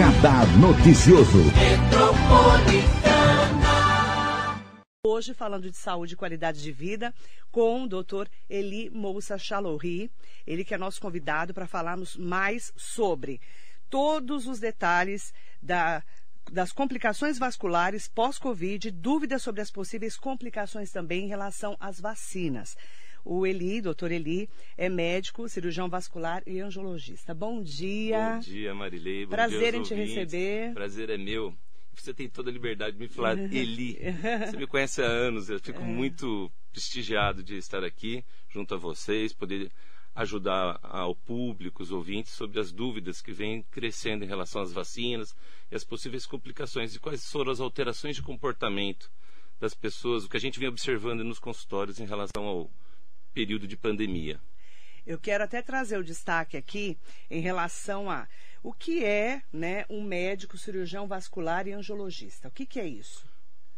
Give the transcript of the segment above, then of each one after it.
Radar Noticioso. Hoje falando de saúde e qualidade de vida com o Dr. Eli Moussa Chalouri, ele que é nosso convidado para falarmos mais sobre todos os detalhes da das complicações vasculares pós-Covid, dúvidas sobre as possíveis complicações também em relação às vacinas. O Eli, doutor Eli, é médico, cirurgião vascular e angiologista. Bom dia. Bom dia, Marilei. Bom Prazer dia em te ouvintes. receber. Prazer é meu. Você tem toda a liberdade de me falar Eli. Você me conhece há anos, eu É. fico muito prestigiado de estar aqui junto a vocês, poder ajudar ao público, os ouvintes, sobre as dúvidas que vêm crescendo em relação às vacinas e as possíveis complicações e quais foram as alterações de comportamento das pessoas, o que a gente vem observando nos consultórios em relação ao período de pandemia. Eu quero até trazer o destaque aqui em relação a o que é né, um médico cirurgião vascular e angiologista. O que, que é isso?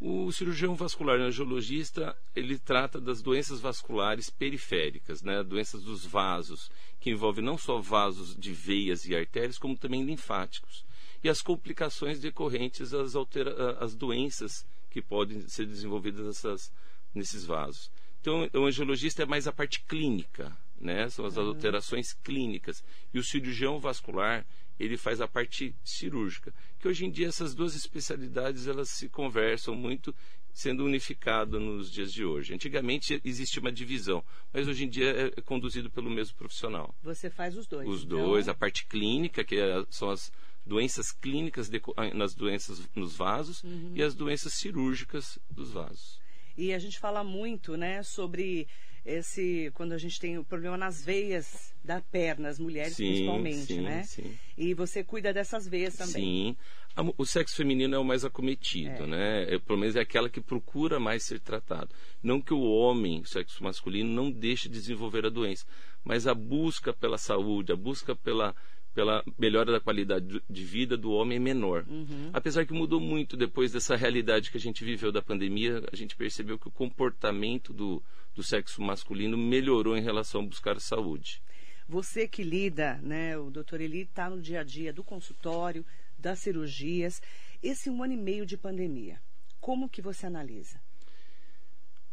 O cirurgião vascular e angiologista, ele trata das doenças vasculares periféricas, né? doenças dos vasos, que envolvem não só vasos de veias e artérias, como também linfáticos. E as complicações decorrentes às, altera às doenças que podem ser desenvolvidas nessas, nesses vasos. Então, o angiologista é mais a parte clínica, né? são as alterações clínicas. E o cirurgião vascular, ele faz a parte cirúrgica. Que hoje em dia essas duas especialidades elas se conversam muito, sendo unificado nos dias de hoje. Antigamente existia uma divisão, mas hoje em dia é conduzido pelo mesmo profissional. Você faz os dois. Os então. dois, a parte clínica, que é- são as doenças clínicas deco- nas doenças nos vasos Uhum. e as doenças cirúrgicas dos vasos. E a gente fala muito, né, sobre esse quando a gente tem o problema nas veias da perna, as mulheres Sim, principalmente, sim, né? sim. E você cuida dessas veias também. Sim. A o sexo feminino é o mais acometido, É. né? É, pelo menos é aquela que procura mais ser tratado. Não que o homem, o sexo masculino, não deixe de desenvolver a doença, mas a busca pela saúde, a busca pela, pela melhora da qualidade de vida do homem é menor. Uhum. Apesar que mudou muito depois dessa realidade que a gente viveu da pandemia, a gente percebeu que o comportamento do, do sexo masculino melhorou em relação a buscar saúde. Você que lida, né, o doutor Eli está no dia a dia do consultório, das cirurgias. Esse um ano e meio de pandemia, como que você analisa?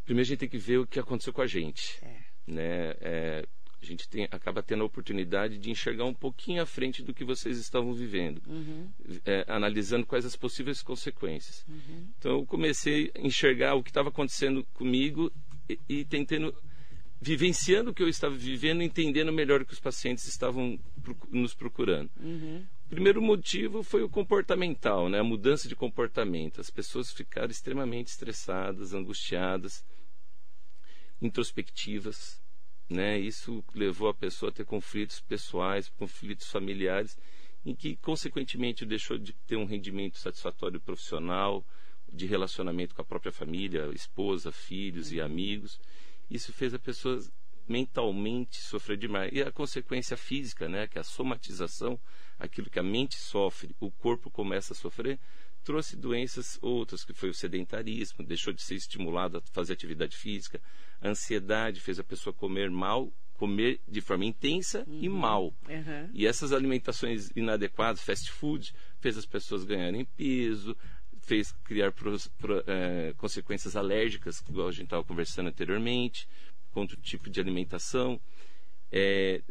Primeiro a gente tem que ver o que aconteceu com a gente. É. Né? É, a gente tem, acaba tendo a oportunidade de enxergar um pouquinho à frente do que vocês estavam vivendo, Uhum. é, analisando quais as possíveis consequências. Então eu comecei a enxergar o que estava acontecendo comigo e, e tentando vivenciando o que eu estava vivendo, entendendo melhor o que os pacientes estavam nos procurando. Uhum. O primeiro motivo foi o comportamental, né? a mudança de comportamento. As pessoas ficaram extremamente estressadas, angustiadas, introspectivas. Né? Isso levou a pessoa a ter conflitos pessoais, conflitos familiares, em que, consequentemente, deixou de ter um rendimento satisfatório profissional, de relacionamento com a própria família, esposa, filhos e amigos. Isso fez a pessoa mentalmente sofrer demais. E a consequência física, né, que é a somatização, aquilo que a mente sofre, o corpo começa a sofrer, trouxe doenças outras, que foi o sedentarismo, deixou de ser estimulado a fazer atividade física, a ansiedade fez a pessoa comer mal, comer de forma intensa e mal. Uhum. E essas alimentações inadequadas, fast food, fez as pessoas ganharem peso, fez criar pros- pro- eh, consequências alérgicas, igual a gente estava conversando anteriormente, quanto tipo de alimentação, eh,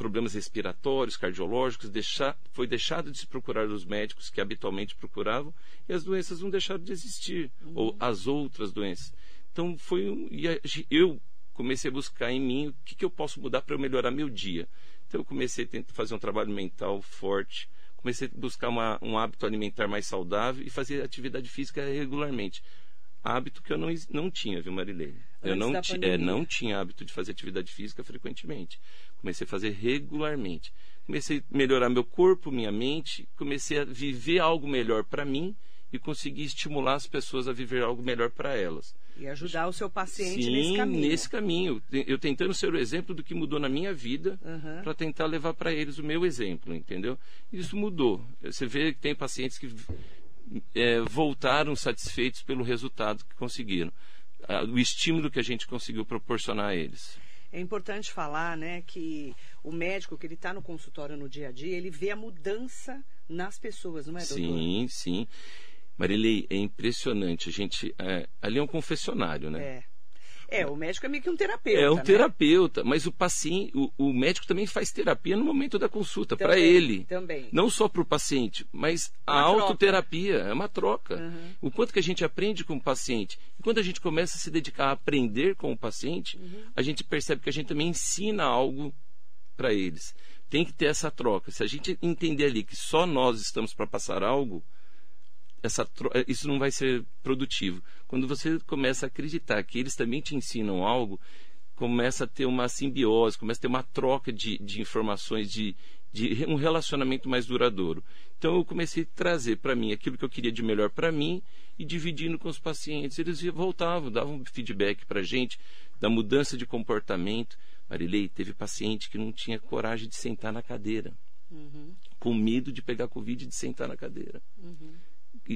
problemas respiratórios, cardiológicos, deixar, foi deixado de se procurar os médicos que habitualmente procuravam e as doenças não deixaram de existir, ou as outras doenças. Então foi um, e a- eu comecei a buscar em mim o que, que eu posso mudar para eu melhorar meu dia. Então eu comecei a tentar fazer um trabalho mental forte, comecei a buscar uma, um hábito alimentar mais saudável e fazer atividade física regularmente. Hábito que eu não, não tinha, viu, Marilene? Eu não, é, não tinha hábito de fazer atividade física frequentemente. Comecei a fazer regularmente. Comecei a melhorar meu corpo, minha mente, comecei a viver algo melhor para mim e conseguir estimular as pessoas a viver algo melhor para elas. E ajudar o seu paciente Sim, nesse caminho. nesse caminho. Eu tentando ser o exemplo do que mudou na minha vida Uhum. para tentar levar para eles o meu exemplo, entendeu? Isso mudou. Você vê que tem pacientes que é, voltaram satisfeitos pelo resultado que conseguiram, Ah, o estímulo que a gente conseguiu proporcionar a eles. É importante falar, né, que o médico que ele está no consultório no dia a dia, ele vê a mudança nas pessoas, não é, doutor? Sim, sim. Marilei, é impressionante. A gente, é, ali é um confessionário, né? É. É, o médico é meio que um terapeuta. É um né? terapeuta, mas o paciente, o, o, médico também faz terapia no momento da consulta, para ele. Também. Não só para o paciente, mas a uma autoterapia troca. é uma troca. Uhum. O quanto que a gente aprende com o paciente. E quando a gente começa a se dedicar a aprender com o paciente, uhum. a gente percebe que a gente também ensina algo para eles. Tem que ter essa troca. Se a gente entender ali que só nós estamos para passar algo, essa, isso não vai ser produtivo. Quando você começa a acreditar que eles também te ensinam algo, começa a ter uma simbiose, começa a ter uma troca de, de informações, de, de um relacionamento mais duradouro. Então eu comecei a trazer para mim aquilo que eu queria de melhor para mim e dividindo com os pacientes. Eles voltavam, davam feedback para a gente da mudança de comportamento. Marilei, teve paciente que não tinha coragem de sentar na cadeira, uhum. com medo de pegar Covid e de sentar na cadeira. Uhum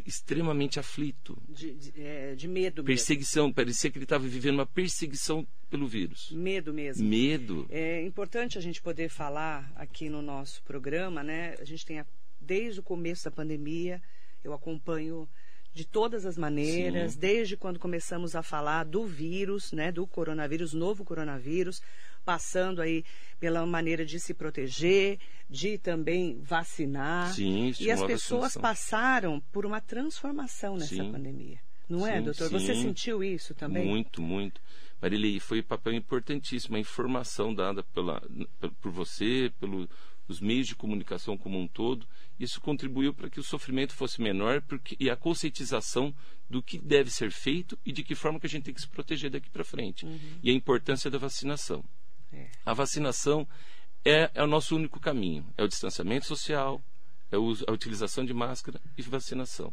extremamente aflito. De, de, é, de medo Perseguição, mesmo. parecia que ele estava vivendo uma perseguição pelo vírus. Medo mesmo. Medo. É importante a gente poder falar aqui no nosso programa, né? A gente tem, a, desde o começo da pandemia, eu acompanho de todas as maneiras, Sim. desde quando começamos a falar do vírus, né, do coronavírus, novo coronavírus, passando aí pela maneira de se proteger, de também vacinar. Sim, e as pessoas passaram por uma transformação nessa Sim. pandemia. Não é, doutor? Sim. Você sentiu isso também? Muito, muito. Marilei, foi um papel importantíssimo a informação dada pela, por você, pelos meios de comunicação como um todo. Isso contribuiu para que o sofrimento fosse menor porque, e a conscientização do que deve ser feito e de que forma que a gente tem que se proteger daqui para frente. Uhum. E a importância da vacinação. A vacinação é, é, o nosso único caminho. É o distanciamento social, é a utilização de máscara e vacinação.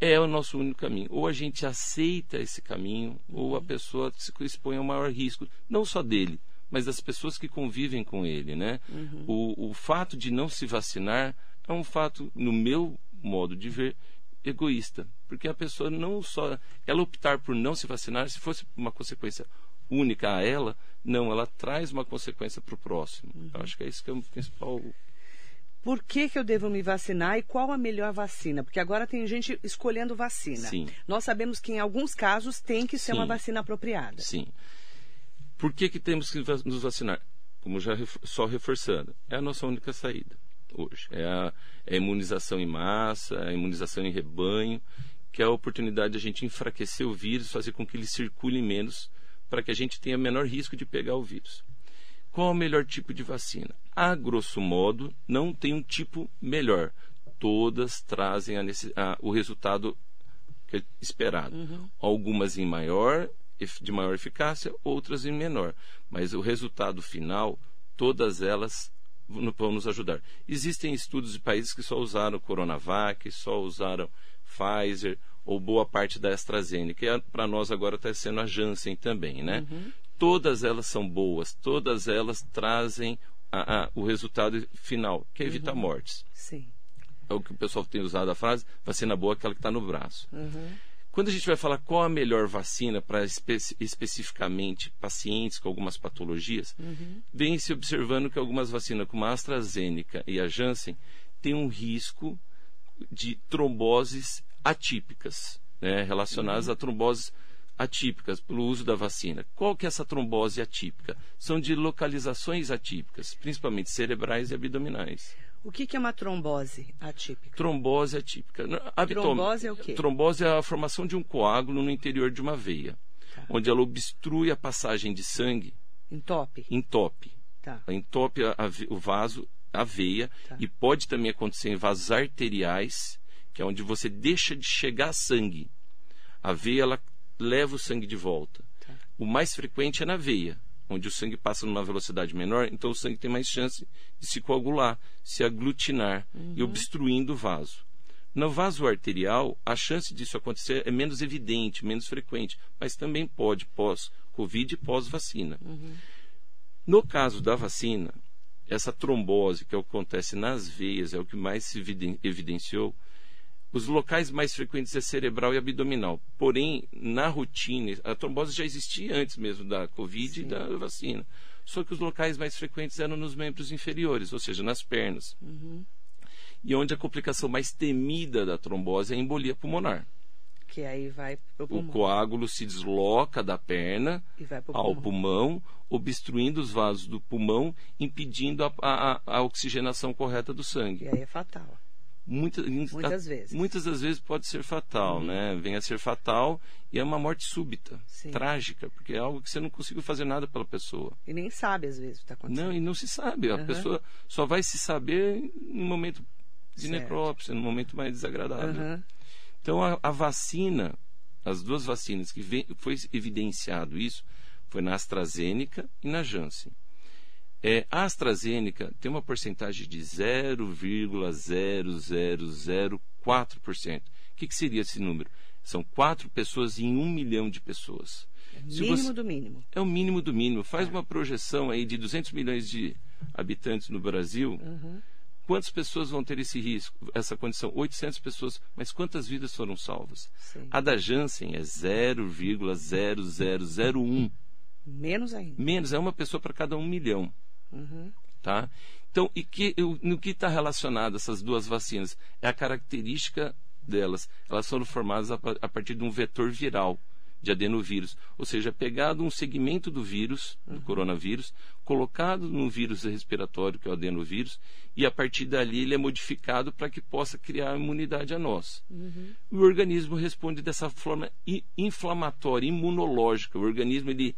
É o nosso único caminho. Ou a gente aceita esse caminho, ou a uhum. pessoa se expõe ao maior risco, não só dele, mas das pessoas que convivem com ele. Né? Uhum. O, o fato de não se vacinar é um fato, no meu modo de ver, egoísta. Porque a pessoa não só. Ela optar por não se vacinar, se fosse uma consequência única a ela, não, ela traz uma consequência para o próximo. Uhum. Eu acho que é isso que é o principal. Por que, que eu devo me vacinar e qual a melhor vacina? Porque agora tem gente escolhendo vacina. Sim. Nós sabemos que em alguns casos tem que ser Sim. uma vacina apropriada. Sim. Por que, que temos que nos vacinar? Como já só reforçando, é a nossa única saída hoje. É a, é a imunização em massa, a imunização em rebanho, que é a oportunidade de a gente enfraquecer o vírus, fazer com que ele circule menos para que a gente tenha menor risco de pegar o vírus. Qual o melhor tipo de vacina? A grosso modo, não tem um tipo melhor. Todas trazem a, a, o resultado esperado. Uhum. Algumas em maior, de maior eficácia, outras em menor. Mas o resultado final, todas elas vão nos ajudar. Existem estudos de países que só usaram Coronavac, só usaram Pfizer ou boa parte da AstraZeneca, e para nós agora está sendo a Janssen também, né? Uhum. Todas elas são boas, todas elas trazem a, a, o resultado final, que é evitar uhum. mortes. Sim. É o que o pessoal tem usado a frase, vacina boa é aquela que está no braço. Uhum. Quando a gente vai falar qual a melhor vacina para espe especificamente pacientes com algumas patologias, uhum. vem se observando que algumas vacinas, como a AstraZeneca e a Janssen, têm um risco de tromboses atípicas, né, relacionadas uhum. a tromboses atípicas pelo uso da vacina. Qual que é essa trombose atípica? São de localizações atípicas, principalmente cerebrais e abdominais. O que, que é uma trombose atípica? Trombose atípica. Trombose é o quê? Trombose é a formação de um coágulo no interior de uma veia, tá. onde ela obstrui a passagem de sangue. Entope. Entope. Tá. Entope a, a, o vaso, a veia, tá. e pode também acontecer em vasos arteriais que é onde você deixa de chegar sangue. A veia ela leva o sangue de volta. Tá. O mais frequente é na veia, onde o sangue passa numa velocidade menor, então o sangue tem mais chance de se coagular, se aglutinar uhum. e obstruindo o vaso. No vaso arterial, a chance disso acontecer é menos evidente, menos frequente, mas também pode pós-Covid e pós-vacina. Uhum. No caso da vacina, essa trombose que acontece nas veias é o que mais se evidenciou Os locais mais frequentes é cerebral e abdominal. Porém, na rotina, a trombose já existia antes mesmo da Covid Sim. e da vacina. Só que os locais mais frequentes eram nos membros inferiores, ou seja, nas pernas. Uhum. E onde a complicação mais temida da trombose é a embolia pulmonar. Que aí vai pro pulmão. O coágulo se desloca da perna ao pulmão. pulmão, obstruindo os vasos do pulmão, impedindo a, a, a oxigenação correta do sangue. E aí é fatal. Muita, muitas a, vezes. Muitas das vezes pode ser fatal, uhum. né? Vem a ser fatal e é uma morte súbita, Sim. trágica, porque é algo que você não conseguiu fazer nada pela pessoa. E nem sabe às vezes o que está acontecendo. Não, e não se sabe. A uhum. pessoa só vai se saber em um momento de certo. necrópsia, num momento mais desagradável. Uhum. Então a, a, vacina, as duas vacinas que vem, foi evidenciado isso, foi na AstraZeneca e na Janssen. É, a AstraZeneca tem uma porcentagem de 0,0004%. O que, que seria esse número? São quatro pessoas em um milhão de pessoas. É o mínimo você... do mínimo. É o mínimo do mínimo. Faz é. uma projeção aí de 200 milhões de habitantes no Brasil. Uhum. Quantas pessoas vão ter esse risco, essa condição? 800 pessoas, mas quantas vidas foram salvas? Sim. A da Janssen é 0,0001. Menos ainda. Menos, é uma pessoa para cada um milhão. Uhum. Tá? Então, e que, no que está relacionado essas duas vacinas? É a característica delas. Elas foram formadas a, a partir de um vetor viral de adenovírus, ou seja, pegado um segmento do vírus, do uhum. coronavírus, colocado no vírus respiratório, que é o adenovírus, e a partir dali ele é modificado para que possa criar imunidade a nós. Uhum. O organismo responde dessa forma inflamatória, imunológica. O organismo ele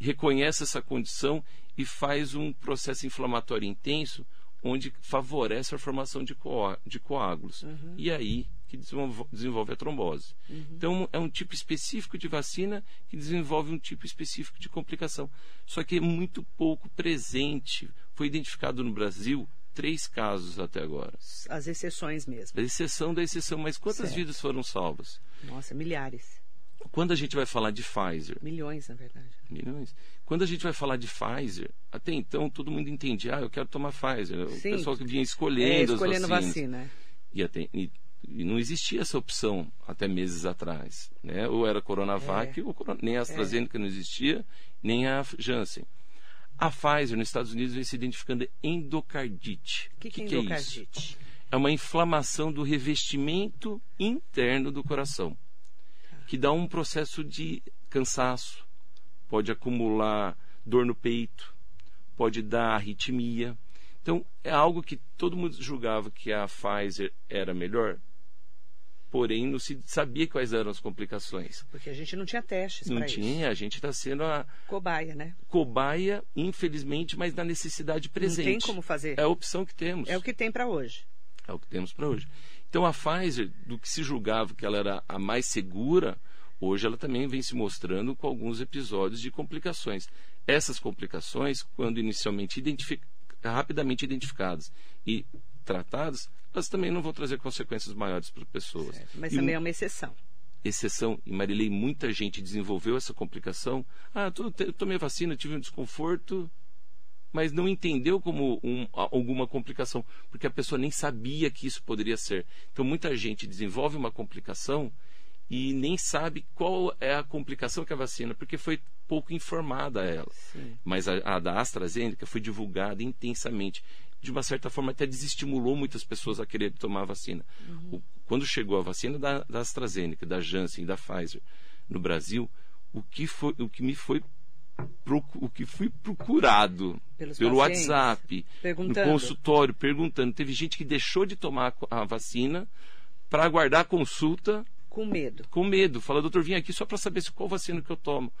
reconhece essa condição e faz um processo inflamatório intenso onde favorece a formação de, coá de coágulos. Uhum. E aí que desenvolve a trombose. Uhum. Então, é um tipo específico de vacina que desenvolve um tipo específico de complicação. Só que é muito pouco presente. Foi identificado no Brasil três casos até agora. As exceções mesmo. A exceção da exceção, mas quantas certo. vidas foram salvas? Nossa, milhares. Quando a gente vai falar de Pfizer. Milhões, na verdade. Milhões. Quando a gente vai falar de Pfizer, até então todo mundo entendia, ah, eu quero tomar Pfizer. Sim. O pessoal que vinha escolhendo, é, escolhendo as vacinas. vacina. E, até, e, e, não existia essa opção até meses atrás. Né? Ou era Coronavac, é. ou nem a AstraZeneca é. não existia, nem a Janssen. A Pfizer nos Estados Unidos vem se identificando endocardite. O que, que, que, é endocardite? É uma inflamação do revestimento interno do coração que dá um processo de cansaço, pode acumular dor no peito, pode dar arritmia. Então, é algo que todo mundo julgava que a Pfizer era melhor, porém não se sabia quais eram as complicações. Porque a gente não tinha testes Não tinha, isso. a gente está sendo a cobaia, né? Cobaia, infelizmente, mas na necessidade presente. Não tem como fazer. É a opção que temos. É o que tem para hoje. É o que temos para hoje. Então a Pfizer, do que se julgava que ela era a mais segura, hoje ela também vem se mostrando com alguns episódios de complicações. Essas complicações, quando inicialmente identific... rapidamente identificadas e tratadas, elas também não vão trazer consequências maiores para pessoas. Certo, mas e também um... é uma exceção. Exceção, e Marilei, muita gente desenvolveu essa complicação. Ah, eu tomei vacina, tive um desconforto, mas não entendeu como um, alguma complicação, porque a pessoa nem sabia que isso poderia ser. Então, muita gente desenvolve uma complicação e nem sabe qual é a complicação que a vacina, porque foi pouco informada ela. Sim. Mas a, a, da AstraZeneca foi divulgada intensamente. De uma certa forma, até desestimulou muitas pessoas a querer tomar a vacina. Uhum. O, quando chegou a vacina da, da AstraZeneca, da Janssen e da Pfizer no Brasil, o que, foi, o que me foi o que fui procurado Pelos pelo WhatsApp, no consultório, perguntando. Teve gente que deixou de tomar a vacina para aguardar a consulta. Com medo. Com medo. Fala, doutor, vim aqui só para saber se qual vacina que eu tomo.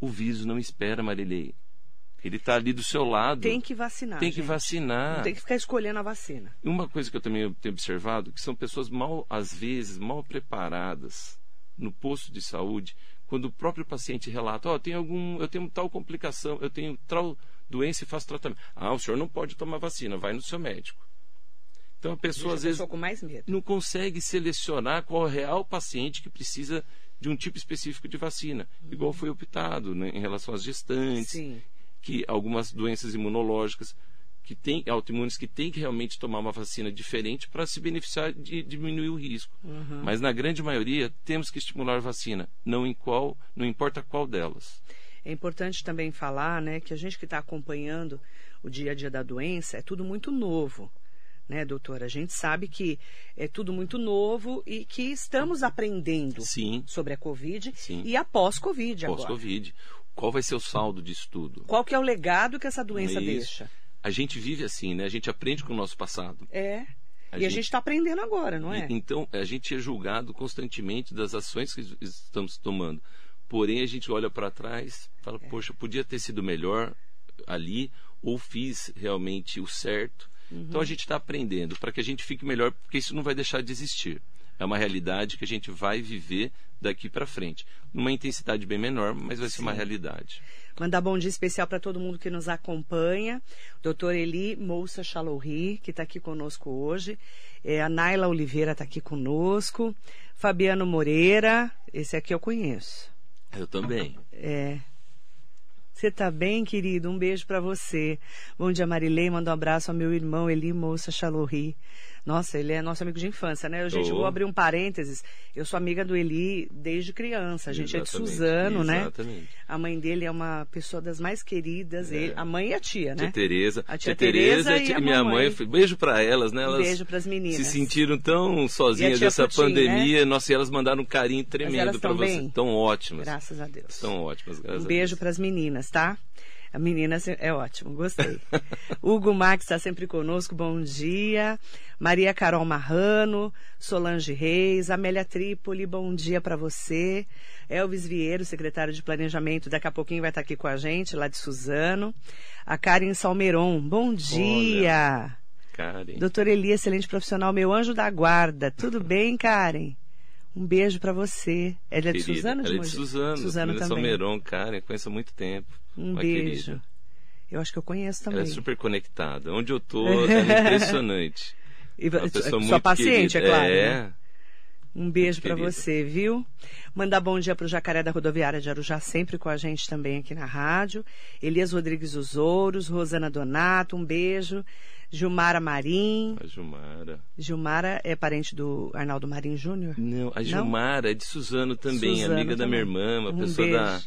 O vírus não espera, Marilei. Ele está ali do seu lado. Tem que vacinar. Tem que gente. vacinar. Não tem que ficar escolhendo a vacina. E uma coisa que eu também tenho observado, que são pessoas mal, às vezes, mal preparadas no posto de saúde quando o próprio paciente relata, ó, oh, tem algum, eu tenho tal complicação, eu tenho tal doença e faço tratamento. Ah, o senhor não pode tomar vacina, vai no seu médico. Então a pessoa Deixa às a vezes não consegue selecionar qual é o real paciente que precisa de um tipo específico de vacina, uhum. igual foi optado né, em relação às gestantes, Sim. que algumas doenças imunológicas que tem autoimunes que tem que realmente tomar uma vacina diferente para se beneficiar de diminuir o risco. Uhum. Mas na grande maioria temos que estimular a vacina, não em qual, não importa qual delas. É importante também falar, né, que a gente que está acompanhando o dia a dia da doença é tudo muito novo. Né, doutora? A gente sabe que é tudo muito novo e que estamos aprendendo Sim. sobre a Covid Sim. e após Covid agora. Pós-Covid. Qual vai ser o saldo disso tudo? Qual que é o legado que essa doença Isso. deixa? A gente vive assim, né? A gente aprende com o nosso passado. É. A e gente- a gente está aprendendo agora, não é? E- Então, a gente é julgado constantemente das ações que es- estamos tomando. Porém, a gente olha para trás e fala, poxa, podia ter sido melhor ali, ou fiz realmente o certo. Então, a gente está aprendendo para que a gente fique melhor, porque isso não vai deixar de existir. É uma realidade que a gente vai viver daqui para frente. Numa intensidade bem menor, mas vai ser uma realidade. Mandar bom dia especial para todo mundo que nos acompanha. Doutor Eli Moussa Chalouri, que está aqui conosco hoje. É, a Naila Oliveira está aqui conosco. Fabiano Moreira, esse aqui eu conheço. Eu também. É. Você tá bem, querido? Um beijo para você. Bom dia, Marilei. Manda um abraço ao meu irmão Eli Moça Chalouri. Nossa, ele é nosso amigo de infância, né? Gente, Oh. vou abrir um parênteses. Eu sou amiga do Eli desde criança. A gente é de Exatamente, Suzano, né? Exatamente. A mãe dele é uma pessoa das mais queridas. ele- a mãe e a tia, né? Tia Tereza. A tia Tereza Tereza e a minha mãe. Beijo para elas, né? Um Elas beijo pras meninas. se sentiram tão sozinhas tia nessa Putin, pandemia. Nossa, e elas mandaram um carinho tremendo para tão você. Tão ótimas. Graças a Deus. São ótimas, graças Um a beijo Deus. para as meninas, tá? A meninas é ótimo, gostei. Hugo Max está sempre conosco, bom dia. Maria Carol Marrano, Solange Reis, Amélia Trípoli, bom dia para você. Elvis Vieiro, secretário de Planejamento, daqui a pouquinho vai estar aqui com a gente, lá de Suzano. A Karen Salmeron, bom dia. Karen. Doutor Eli, excelente profissional, meu anjo da guarda. Tudo bem, Karen? Um beijo para você. Ela é de querida. Suzano? Ela é de Mogi? Suzano. Suzano Menina também. Salmeron, Karen, conheço há muito tempo. Um Uma beijo. querida. Eu acho que eu conheço também. Ela é super conectada. Onde eu tô, é impressionante. E vo- pessoa sua muito paciente, querida. é claro. É. né? Um beijo para você, viu? Mandar bom dia para o Jacaré da Rodoviária de Arujá, sempre com a gente também aqui na rádio. Elias Rodrigues dos Ouros, Rosana Donato, um beijo. Gilmara Marim. A Gilmara. Gilmara é parente do Arnaldo Marim Júnior? Não, a Gilmara é de Suzano também, Suzano amiga da minha também. irmã, uma Um pessoa da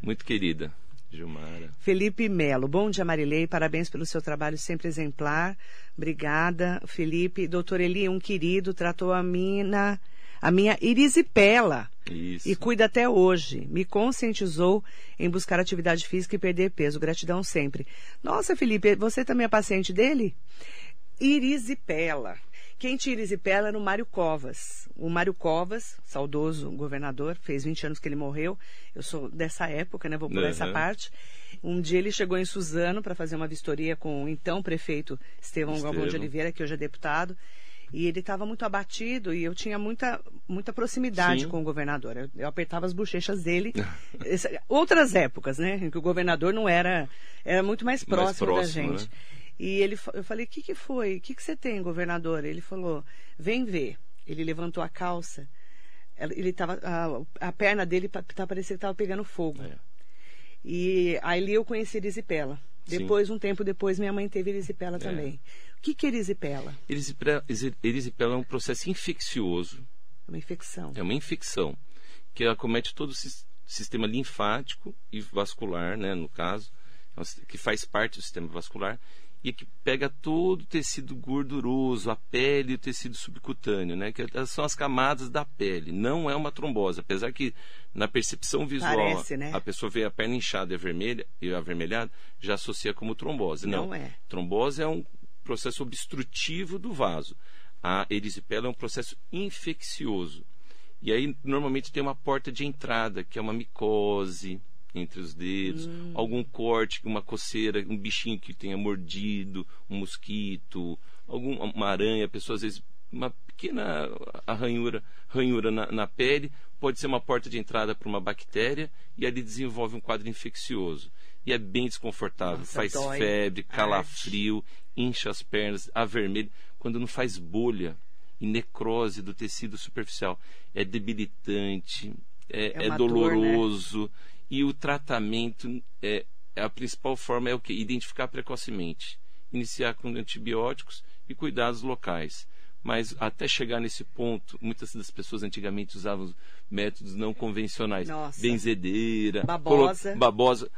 muito querida. Gilmara. Felipe Melo, bom dia Marilei, parabéns pelo seu trabalho sempre exemplar. Obrigada, Felipe. Doutor Eli, um querido, tratou a minha, a minha irisipela Isso. e cuida até hoje. Me conscientizou em buscar atividade física e perder peso. Gratidão sempre. Nossa, Felipe, você também é paciente dele? Irisipela. Quem tinha Irisipela era o Mário Covas. O Mário Covas, saudoso governador, fez 20 anos que ele morreu. Eu sou dessa época, né? Vou por essa Uhum. parte. Um dia ele chegou em Suzano para fazer uma vistoria com o então prefeito Estevão Galvão de. Oliveira, que hoje é deputado. E ele estava muito abatido e eu tinha muita, muita proximidade Sim. com o governador. Eu, eu apertava as bochechas dele. Essa- Outras épocas, né? Em que o governador não era. Era muito mais Mais próximo, da próximo, gente. né? E ele, eu falei: o que, que foi? O que, que você tem, governador? Ele falou: vem ver. Ele levantou a calça. Ele tava, a, a perna dele tá parecendo que estava pegando fogo. É. E aí eu conheci erisipela. Sim. Depois, um tempo depois, minha mãe teve erisipela É. também. O que, que é erisipela? Erisipela, erisipela é um processo infeccioso, É uma infecção. é uma infecção que acomete todo o sis- sistema linfático e vascular, né, no caso, é que faz parte do sistema vascular e que pega todo o tecido gorduroso, a pele e o tecido subcutâneo, né, que são as camadas da pele. Não é uma trombose, apesar que na percepção visual Parece, né? a pessoa vê a perna inchada e vermelha e avermelhada, já associa como trombose. Não, Não é. Trombose é um processo obstrutivo do vaso. A erisipela é um processo infeccioso. E aí, normalmente, tem uma porta de entrada, que é uma micose entre os dedos, Hum. algum corte, uma coceira, um bichinho que tenha mordido, um mosquito, algum, uma aranha, a pessoa às vezes uma pequena arranhura, ranhura na, na pele, pode ser uma porta de entrada para uma bactéria e ali desenvolve um quadro infeccioso. E é bem desconfortável, Nossa, faz dói, febre, calafrio, incha as pernas, avermelha, quando não faz bolha e necrose do tecido superficial. É debilitante, é, É é uma dor, né? E o tratamento é a principal forma é o que identificar precocemente iniciar com antibióticos e cuidados locais. Mas até chegar nesse ponto, muitas das pessoas antigamente usavam métodos não convencionais. Nossa. Benzedeira, Babosa. colo- babosa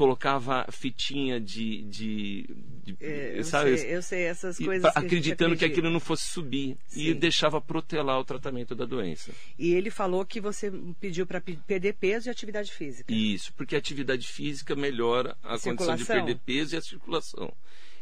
colocava fitinha de, de, de- É, eu, sabe, sei, eu sei essas e coisas. pra- que acreditando que aquilo não fosse subir e Sim. deixava protelar o tratamento da doença. E ele falou que você pediu para perder peso e atividade física. Isso, porque a atividade física melhora a condição de Circulação. perder peso e a circulação.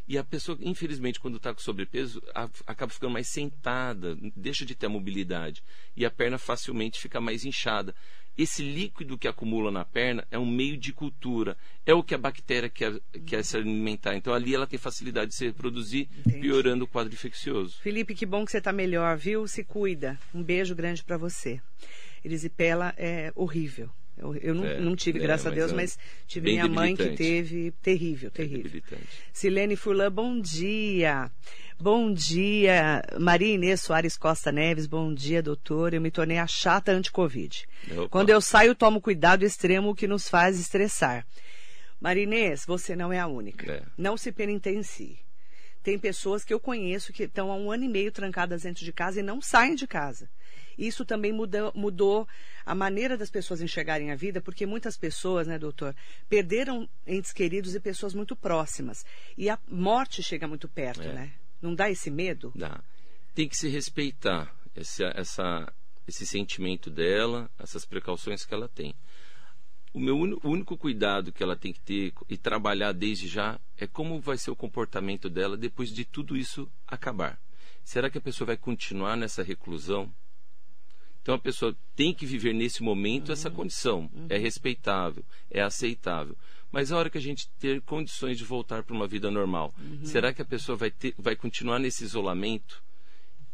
E a pessoa, infelizmente, quando está com sobrepeso, acaba ficando mais sentada, deixa de ter a mobilidade. E a perna facilmente fica mais inchada. Esse líquido que acumula na perna é um meio de cultura. É o que a bactéria quer, quer se alimentar. Então ali ela tem facilidade de se reproduzir, Entendi. piorando o quadro infeccioso. Felipe, que bom que você está melhor, viu? Se cuida. Um beijo grande para você. Erisipela é horrível. Eu, eu não, É, não tive, é, graças a Deus, é mas tive minha mãe que teve. Terrível, É terrível. Silene Furlan, bom dia. Bom dia. Maria Inês Soares Costa Neves, bom dia, doutor. Eu me tornei a chata anti-Covid. Quando eu saio, tomo cuidado extremo que nos faz estressar. Maria Inês, você não é a única. É. Não se penitencie. Tem pessoas que eu conheço que estão há um ano e meio trancadas dentro de casa e não saem de casa. Isso também muda- mudou a maneira das pessoas enxergarem a vida, porque muitas pessoas, né, doutor, perderam entes queridos e pessoas muito próximas. E a morte chega muito perto, É. né? Não dá esse medo? Dá. Tem que se respeitar esse, essa, esse sentimento dela, essas precauções que ela tem. O meu o único cuidado que ela tem que ter e trabalhar desde já é como vai ser o comportamento dela depois de tudo isso acabar. Será que a pessoa vai continuar nessa reclusão? Então a pessoa tem que viver nesse momento essa condição. É respeitável, é aceitável. Mas a hora que a gente ter condições de voltar para uma vida normal, será que a pessoa vai, ter, vai continuar nesse isolamento?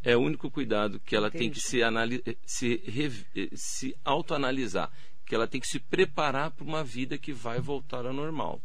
É o único cuidado que ela tem que Entendi. se, anali- se, rev- eh, se autoanalisar. Que ela tem que se preparar para uma vida que vai voltar ao normal.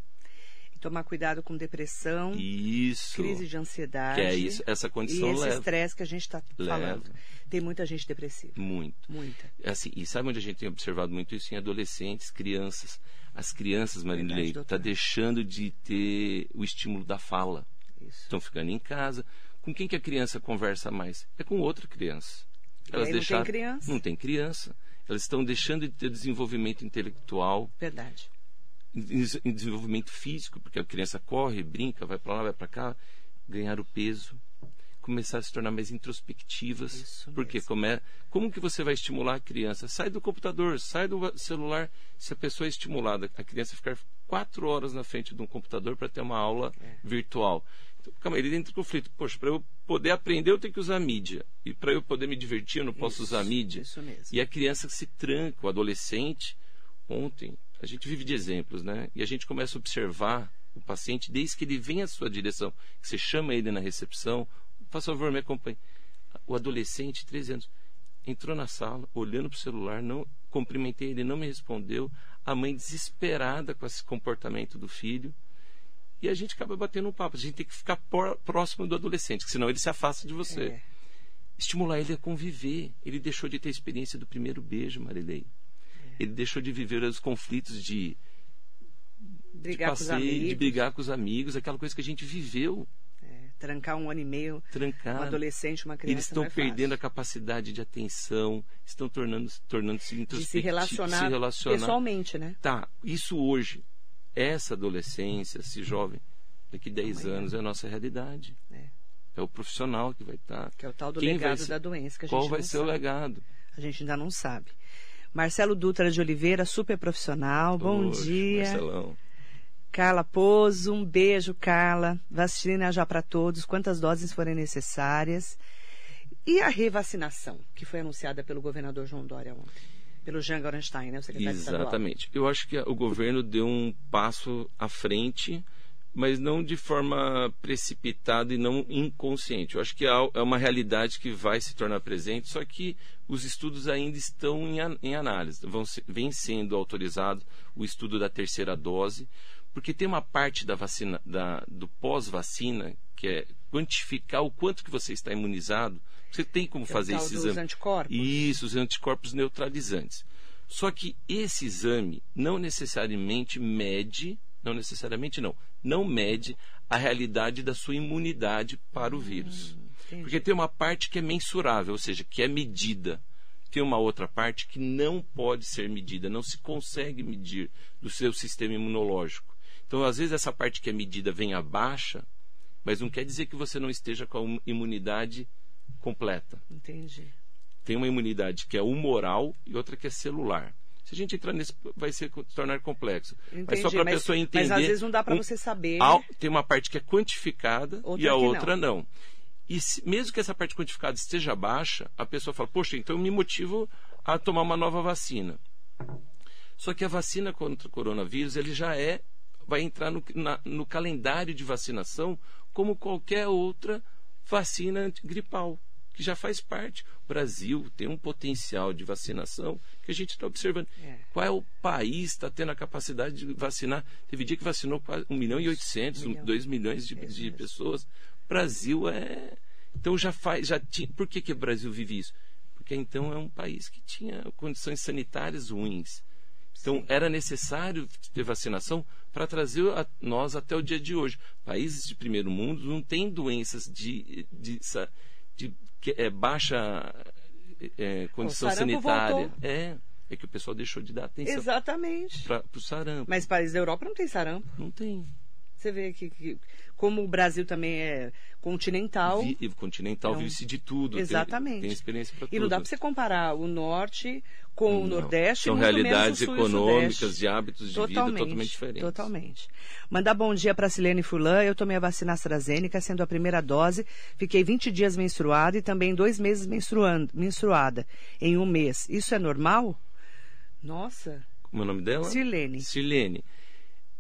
Tomar cuidado com depressão, Isso. crise de ansiedade. Que é isso, essa e condição esse leva estresse que a gente está falando. Tem muita gente depressiva. muito. Muita. Assim, e sabe onde a gente tem observado muito isso? Em adolescentes, crianças. As crianças, Marilei, doutor. está deixando de ter o estímulo da fala. Isso. Estão ficando em casa. Com quem que a criança conversa mais? É com outra criança. E aí não tem criança? Não tem criança. Elas estão deixando de ter desenvolvimento intelectual, Verdade. Em desenvolvimento físico, porque a criança corre, brinca, vai para lá, vai para cá, ganhar o peso, começar a se tornar mais introspectivas. Isso porque mesmo. como, como que você vai estimular a criança? Sai do computador, sai do celular. Se a pessoa é estimulada, a criança ficar quatro horas na frente de um computador para ter uma aula É. virtual. Então, calma, ele entra em conflito. Poxa, para eu poder aprender, eu tenho que usar mídia. E para eu poder me divertir, eu não posso Isso, usar mídia. Isso mesmo. E a criança se tranca, o adolescente. Ontem, a gente vive de exemplos, né? E a gente começa a observar o paciente desde que ele vem à sua direção, que você chama ele na recepção, por favor, me acompanhe. O adolescente, 13 anos, entrou na sala, olhando para o celular, não cumprimentei ele, não me respondeu. A mãe desesperada com esse comportamento do filho. E a gente acaba batendo um papo. A gente tem que ficar por- próximo do adolescente, que senão ele se afasta de você É. estimular ele a conviver. Ele deixou de ter a experiência do primeiro beijo, Marilei. Ele deixou de viver os conflitos de, de Brigar com os passeio, amigos. de brigar com os amigos, aquela coisa que a gente viveu, É, trancar um ano e meio, um trancar. adolescente, uma criança. Eles estão é perdendo a capacidade de atenção, estão tornando, tornando-se de se introspectivos, relacionar, se relacionar. pessoalmente, né? Tá, isso hoje, essa adolescência, esse jovem, daqui 10 Amanhã. anos é a nossa realidade. É. É o profissional que vai estar. Que é o tal do Quem legado ser- da doença que a gente Qual vai ser sabe. o legado? A gente ainda não sabe. Marcelo Dutra de Oliveira, super profissional. Bom dia. Marcelão. Carla Pozo, um beijo, Carla. Vacina já para todos, quantas doses forem necessárias. E a revacinação, que foi anunciada pelo governador João Dória ontem? Pelo Jean Gorenstein, né? O secretário estadual. Exatamente. Eu acho que o governo deu um passo à frente, mas não de forma precipitada e não inconsciente. Eu acho que é é uma realidade que vai se tornar presente, só que os estudos ainda estão em, an- em análise. Vão vem sendo autorizado o estudo da terceira dose, porque tem uma parte da vacina, da- do pós-vacina, que é quantificar o quanto que você está imunizado. Você tem como É fazer esse exame. anticorpos. Isso, os anticorpos neutralizantes. Só que esse exame não necessariamente mede Não necessariamente não. Não mede a realidade da sua imunidade para o vírus. Entendi. Porque tem uma parte que é mensurável, ou seja, que é medida. Tem uma outra parte que não pode ser medida, não se consegue medir do seu sistema imunológico. Então, às vezes, essa parte que é medida vem baixa, mas não quer dizer que você não esteja com a imunidade completa. Entendi. Tem uma imunidade que é humoral e outra que é celular. Se a gente entrar nesse, vai se tornar complexo. Entendi. Mas só para a pessoa entender. Mas às vezes não dá para um- você saber. Al- tem uma parte que é quantificada Outra e a outra não. E se- mesmo que essa parte quantificada esteja baixa, a pessoa fala, poxa, então eu me motivo a tomar uma nova vacina. Só que a vacina contra o coronavírus, ele já é, vai entrar no, na- no calendário de vacinação como qualquer outra vacina antigripal, que já faz parte. O Brasil tem um potencial de vacinação que a gente está observando. É. Qual é o país está tendo a capacidade de vacinar? Teve dia que vacinou quase 1 milhão e 800, milhão. 2 milhões de, de pessoas. Brasil é. Então já faz. Já tinha, por que, que o Brasil vive isso? Porque então é um país que tinha condições sanitárias ruins. Então era necessário ter vacinação para trazer a nós até o dia de hoje. Países de primeiro mundo não têm doenças de, de que- é, baixa é, condição sanitária. voltou. É, é que o pessoal deixou de dar atenção Exatamente. para o sarampo. Mas países da Europa não tem sarampo. Não tem. Você vê que, que- como o Brasil também é continental. Vi, e continental Então, vive-se de tudo. tem- exatamente. Tem, experiência para tudo. E não dá para você comparar o norte com o Não. nordeste. São o realidades e o econômicas, de hábitos de vida totalmente diferentes. Totalmente. Mandar bom dia para Silene Furlan. Eu tomei a vacina AstraZeneca, sendo a primeira dose. Fiquei 20 dias menstruada e também dois meses menstruando, menstruada em um mês. Isso é normal? Nossa. Como é o nome dela? Silene. Silene.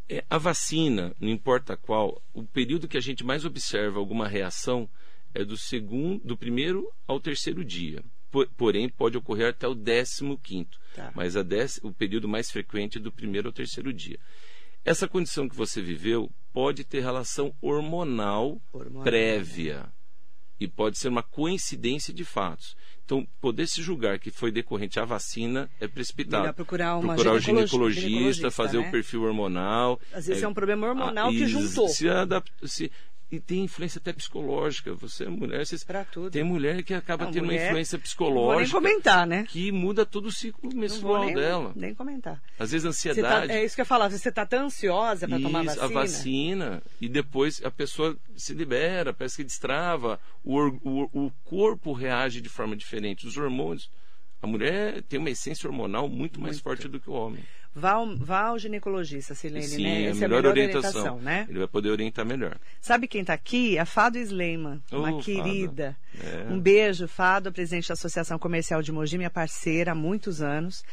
É, a vacina, não importa qual, o período que a gente mais observa alguma reação é do segundo, do primeiro ao terceiro dia. Po- Porém, pode ocorrer até o décimo quinto. Tá. Mas dec- o período mais frequente é do primeiro ao terceiro dia. Essa condição que você viveu pode ter relação hormonal, Hormonal, prévia. E pode ser uma coincidência de fatos. Então, poder se julgar que foi decorrente à vacina é precipitado. Melhor procurar uma procurar o ginecologi- ginecologista, ginecologista, fazer né? o perfil hormonal. Às vezes é, um problema hormonal que juntou. Se adapta, se, e tem influência até psicológica. Você é mulher, você, Pra tudo. tem mulher que acaba Não, tendo mulher- uma influência Não vou nem psicológica comentar, né? que muda todo o ciclo menstrual nem, dela. nem comentar. Às vezes a tá- ansiedade. é isso que eu falar. Você está tão ansiosa para tomar Isso, vacina? a vacina e depois a pessoa se libera, parece que destrava, o, o, o corpo reage de forma diferente, os hormônios. A mulher tem uma essência hormonal muito mais Muito. forte do que o homem. Vá ao, vá ao ginecologista, Silene, Sim, né? é a Essa melhor, orientação. né? Ele vai poder orientar melhor. Sabe quem está aqui? A Fado Sleiman, uma Ô, querida. É. Um beijo, Fado, presidente da Associação Comercial de Mogi, minha parceira há muitos anos.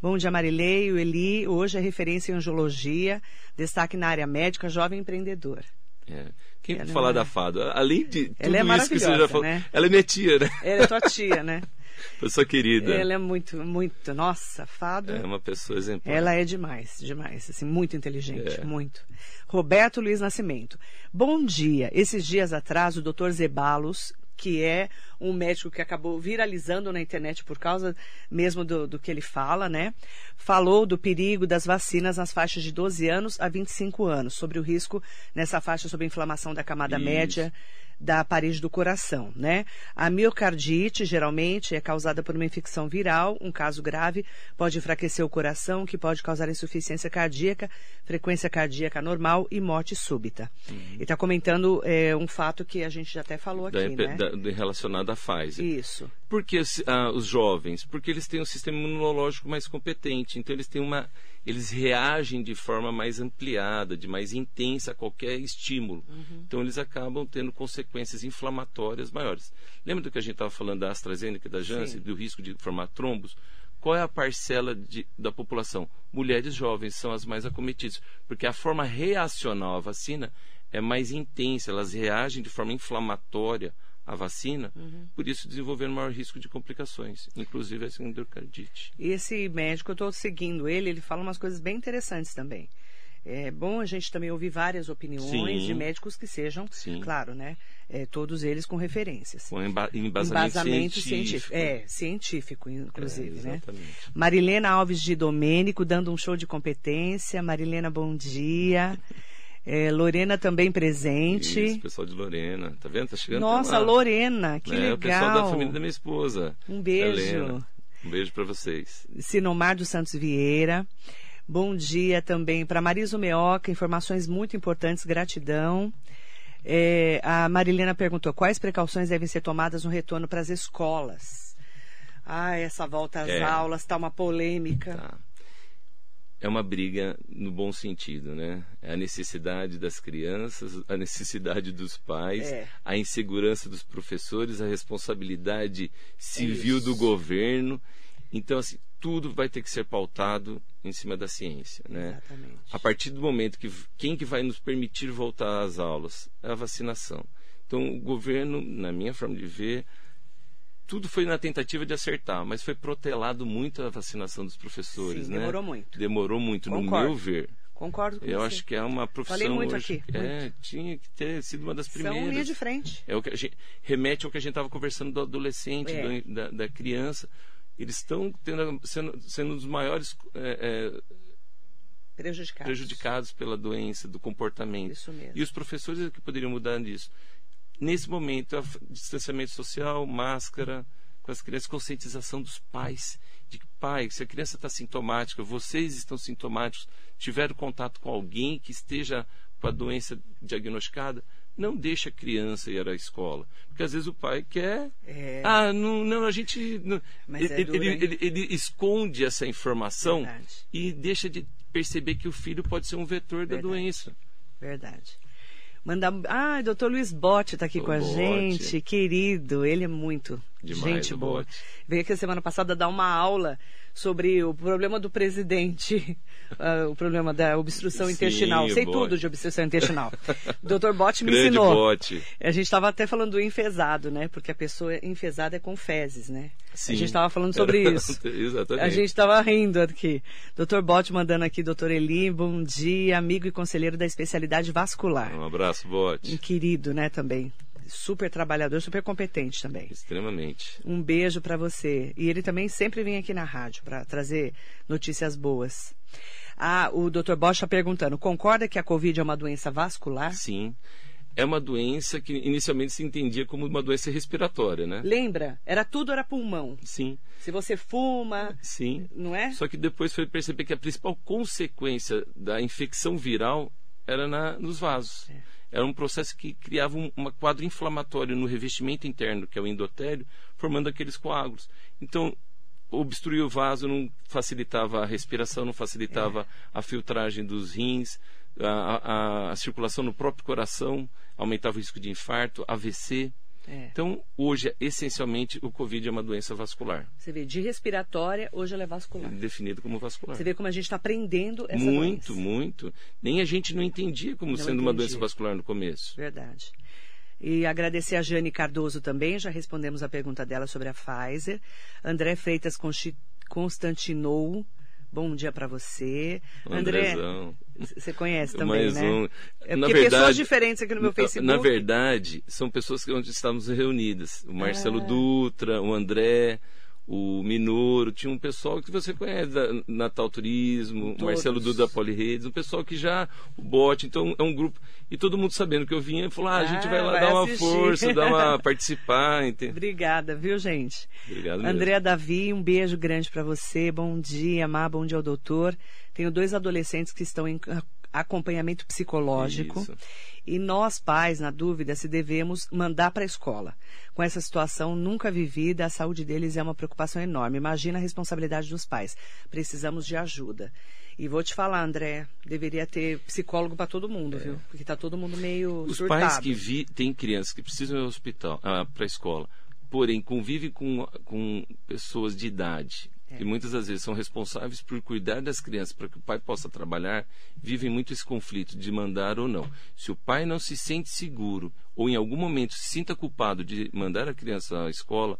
Bom dia, Marilei, o Eli, hoje é referência em angiologia, destaque na área médica, jovem empreendedor. É. Quem Ela é falar uma- da Fado, além de tudo Ela é isso que você já falou, né? ela é minha tia, né? Ela é tua tia, né? Pessoa querida. Ela é muito, muito. Nossa, Fado. É uma pessoa exemplar. Ela é demais, demais, assim, muito inteligente, É. muito. Roberto Luiz Nascimento. Bom dia. Esses dias atrás, o Dr. Zebalos, que é um médico que acabou viralizando na internet por causa mesmo do, do que ele fala, né? Falou do perigo das vacinas nas faixas de 12 anos a 25 anos, sobre o risco nessa faixa sobre a inflamação da camada Isso. média da parede do coração, né? A miocardite geralmente é causada por uma infecção viral, um caso grave pode enfraquecer o coração, que pode causar insuficiência cardíaca, frequência cardíaca normal e morte súbita. Ele está comentando é, um fato que a gente já até falou aqui, Uhum. da, né? da- do- relacionado à Pfizer. Isso. Por que os, ah, os jovens? Porque eles têm um sistema imunológico mais competente, então eles têm uma, eles reagem de forma mais ampliada, de mais intensa a qualquer estímulo. Então eles acabam tendo consequências inflamatórias maiores. Lembra do que a gente estava falando da AstraZeneca da Janssen, Sim. do risco de formar trombos? Qual é a parcela de- da população? Mulheres jovens são as mais acometidas, porque a forma reacional à vacina é mais intensa, elas reagem de forma inflamatória à vacina, por isso desenvolvendo maior risco de complicações, inclusive essa endocardite. Esse médico, eu estou seguindo ele, ele fala umas coisas bem interessantes também. é bom a gente também ouvir várias opiniões Sim. de médicos que sejam, Sim. claro, né? É, todos eles com referências. Com emba- embasamento, científico. É, científico, inclusive, É, né? Marilena Alves de Domênico, dando um show de competência. Marilena, bom dia. É, Lorena também presente. Isso, pessoal de Lorena. Tá vendo? Tá chegando Nossa. Lorena, que é, legal. O pessoal da família da minha esposa. Um beijo. Helena. Um beijo pra vocês. Sinomar dos Santos Vieira. Bom dia também para Marisa Meoca, informações muito importantes, gratidão. É, a Marilena perguntou quais precauções devem ser tomadas no retorno para as escolas. Ah, essa volta às É. aulas está uma polêmica. Tá. É uma briga no bom sentido, né? É a necessidade das crianças, a necessidade dos pais, É. a insegurança dos professores, a responsabilidade civil Isso. do governo. Então, assim, tudo vai ter que ser pautado em cima da ciência, né? Exatamente. A partir do momento que quem que vai nos permitir voltar às aulas é a vacinação. Então, o governo, na minha forma de ver, tudo foi na tentativa de acertar, mas foi protelado muito a vacinação dos professores, Sim, né? demorou muito. Demorou muito, no Concordo. meu ver. Concordo com Eu você. acho que é uma profissão Falei muito hoje, aqui, é, tinha que ter sido uma das São linha primeiras. de frente. É o que gente, remete ao que a gente estava conversando do adolescente, É. do- da, da criança. Eles estão sendo, sendo os maiores é, é, Prejudicados. prejudicados pela doença, do comportamento. Isso mesmo. E os professores é que poderiam mudar disso. Nesse momento, distanciamento social, máscara com as crianças, conscientização dos pais. De que, pai, se a criança está sintomática, vocês estão sintomáticos, tiveram contato com alguém que esteja com a doença diagnosticada, não deixa a criança ir à escola. Porque às vezes o pai quer. É. Ah, não, não a gente. Não. Mas é ele, duro, ele- ele- ele esconde essa informação Verdade. e deixa de perceber que o filho pode ser um vetor da Verdade. doença. Verdade. Mandar... Ah, doutor Luiz Botti está aqui com a Botti. gente, querido. Ele é muito Demais, gente boa. Botti. Veio aqui a semana passada dar uma aula sobre o problema do presidente, ah, o problema da obstrução Sim, intestinal. Sei tudo de obstrução intestinal. doutor Botti me Grande ensinou. bote. A gente estava até falando do enfesado, né? Porque a pessoa enfesada é com fezes, né? Sim. A gente estava falando sobre Era- isso. Exatamente. A gente estava rindo aqui. Doutor Botti mandando aqui, doutor Eli, bom dia, amigo e conselheiro da especialidade vascular. Um abraço, Um bote. querido, né, também. Super trabalhador, super competente também. Extremamente. Um beijo para você. E ele também sempre vem aqui na rádio para trazer notícias boas. Ah, o Dr. Bosch está perguntando: concorda que a Covid é uma doença vascular? Sim. É uma doença que inicialmente se entendia como uma doença respiratória, né? Lembra? Era tudo era pulmão. Sim, Se você fuma, sim. não é? Só que depois foi perceber que a principal consequência da infecção viral era na, nos vasos. Era um processo que criava um quadro inflamatório no revestimento interno, que é o endotélio, formando aqueles coágulos. Então, obstruir o vaso não facilitava a respiração, não facilitava a filtragem dos rins, a, a- a circulação no próprio coração, aumentava o risco de infarto, AVC. É. Então, hoje, essencialmente, o Covid é uma doença vascular, Você vê, de respiratória, hoje ela é vascular. definida como vascular. Você vê como a gente está aprendendo essa muito, doença. muito. Nem a gente não entendia como Não sendo uma entendia. doença vascular no começo. Verdade. E agradecer a Jane Cardoso também, já respondemos a pergunta dela sobre a Pfizer. André Freitas Constantinou, bom dia para você. André, você conhece também, Mais né? um. É Na porque pessoas verdade- diferentes aqui no meu Facebook. Na verdade, são pessoas que onde estávamos reunidas. O Marcelo Ah. Dutra, o André, o Minoro, tinha um pessoal que você conhece, da Natal Turismo, Todos. Marcelo Duda da Poliredes, um pessoal que já, o bote, então é um grupo. E todo mundo sabendo que eu vinha, falou: ah, a gente Ah, vai lá vai dar uma assistir. força, dar uma participar. Entende? Obrigada, viu, gente? Obrigado mesmo. Andréa Davi, um beijo grande para você. Bom dia, Má, bom dia ao doutor. Tenho dois adolescentes que estão em acompanhamento psicológico. Isso. E nós, pais, na dúvida, se devemos mandar para a escola. Com essa situação nunca vivida, a saúde deles é uma preocupação enorme. Imagina a responsabilidade dos pais. Precisamos de ajuda. E vou te falar, André, deveria ter psicólogo para todo mundo, viu? Porque tá todo mundo meio Os surtado. pais que vi, têm crianças que precisam ir ao hospital, para a escola, porém convivem com, com pessoas de idade, É. que muitas das vezes são responsáveis por cuidar das crianças para que o pai possa trabalhar, vivem muito esse conflito de mandar ou não. Se o pai não se sente seguro ou em algum momento se sinta culpado de mandar a criança à escola,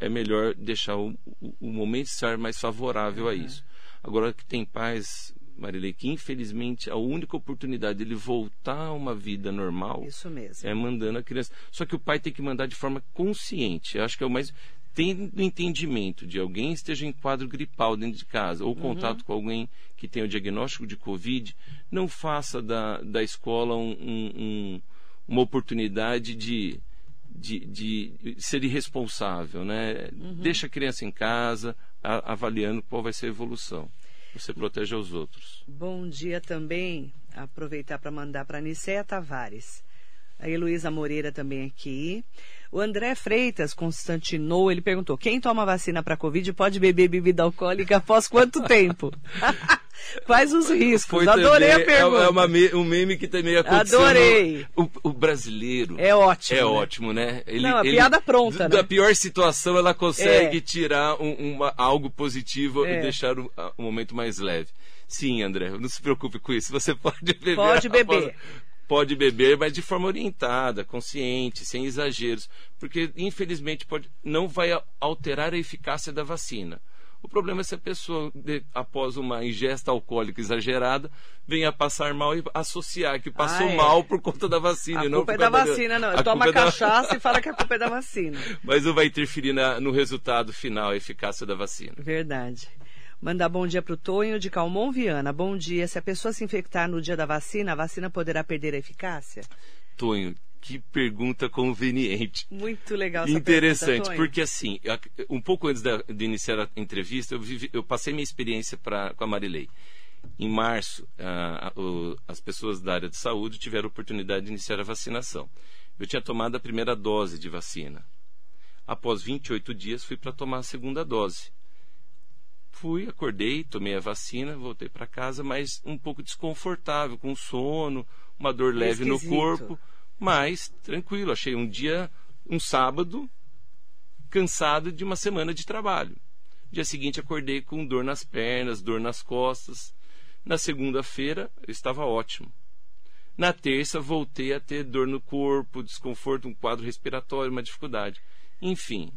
é melhor deixar o, o, o momento estar mais favorável a isso. Agora que tem pais Marilei, que infelizmente a única oportunidade dele voltar a uma vida normal Isso mesmo. é mandando a criança. Só que o pai tem que mandar de forma consciente. Eu acho que é o mais. Tendo entendimento de alguém esteja em quadro gripal dentro de casa, ou contato com alguém que tem o diagnóstico de Covid, não faça da, da escola um- um- um- uma oportunidade de, de, de ser irresponsável. Né? Deixa a criança em casa, a- avaliando qual vai ser a evolução. Você protege aos outros. Bom dia também, aproveitar para mandar para Nicéia Tavares. A Heloísa Moreira também aqui. O André Freitas Constantinou, ele perguntou: quem toma vacina para Covid pode beber bebida alcoólica após quanto tempo? Quais os riscos? Adorei também- a pergunta. É, é uma um meme que também aconteceu. Adorei. no- O, o brasileiro. É ótimo. É né? ótimo, né? Ele, Não, a piada pronta, Da né? pior situação, ela consegue É. tirar um- uma- algo positivo É. e deixar o, o momento mais leve. Sim, André, não se preocupe com isso. Você pode beber. Pode após- beber. Pode beber, mas de forma orientada, consciente, sem exageros. Porque, infelizmente, pode, não vai alterar a eficácia da vacina. O problema é se a pessoa, de- após uma ingesta alcoólica exagerada, venha passar mal e associar que passou Ah, é. mal por conta da vacina. A não culpa é da vacina, não. a Toma culpa é da- cachaça e fala que a culpa é da vacina. Mas não vai interferir na- no resultado final, a eficácia da vacina. Verdade. Mandar bom dia para o Tonho de Calmon Viana. Bom dia. Se a pessoa se infectar no dia da vacina, a vacina poderá perder a eficácia? Tonho, que pergunta conveniente. Muito legal essa Interessante, pergunta, porque assim, um pouco antes da- de iniciar a entrevista, eu, vivi- eu passei minha experiência pra, com a Marilei. Em março, ah, o- as pessoas da área de saúde tiveram a oportunidade de iniciar a vacinação. Eu tinha tomado a primeira dose de vacina. Após 28 dias, fui para tomar a segunda dose. Fui, acordei, tomei a vacina, voltei para casa, mas um pouco desconfortável, com sono, uma dor leve no Esquisito. corpo, mas tranquilo. Achei um dia, um sábado, cansado de uma semana de trabalho. Dia seguinte acordei com dor nas pernas, dor nas costas. Na segunda-feira eu estava ótimo. Na terça voltei a ter dor no corpo, desconforto, um quadro respiratório, uma dificuldade. Enfim,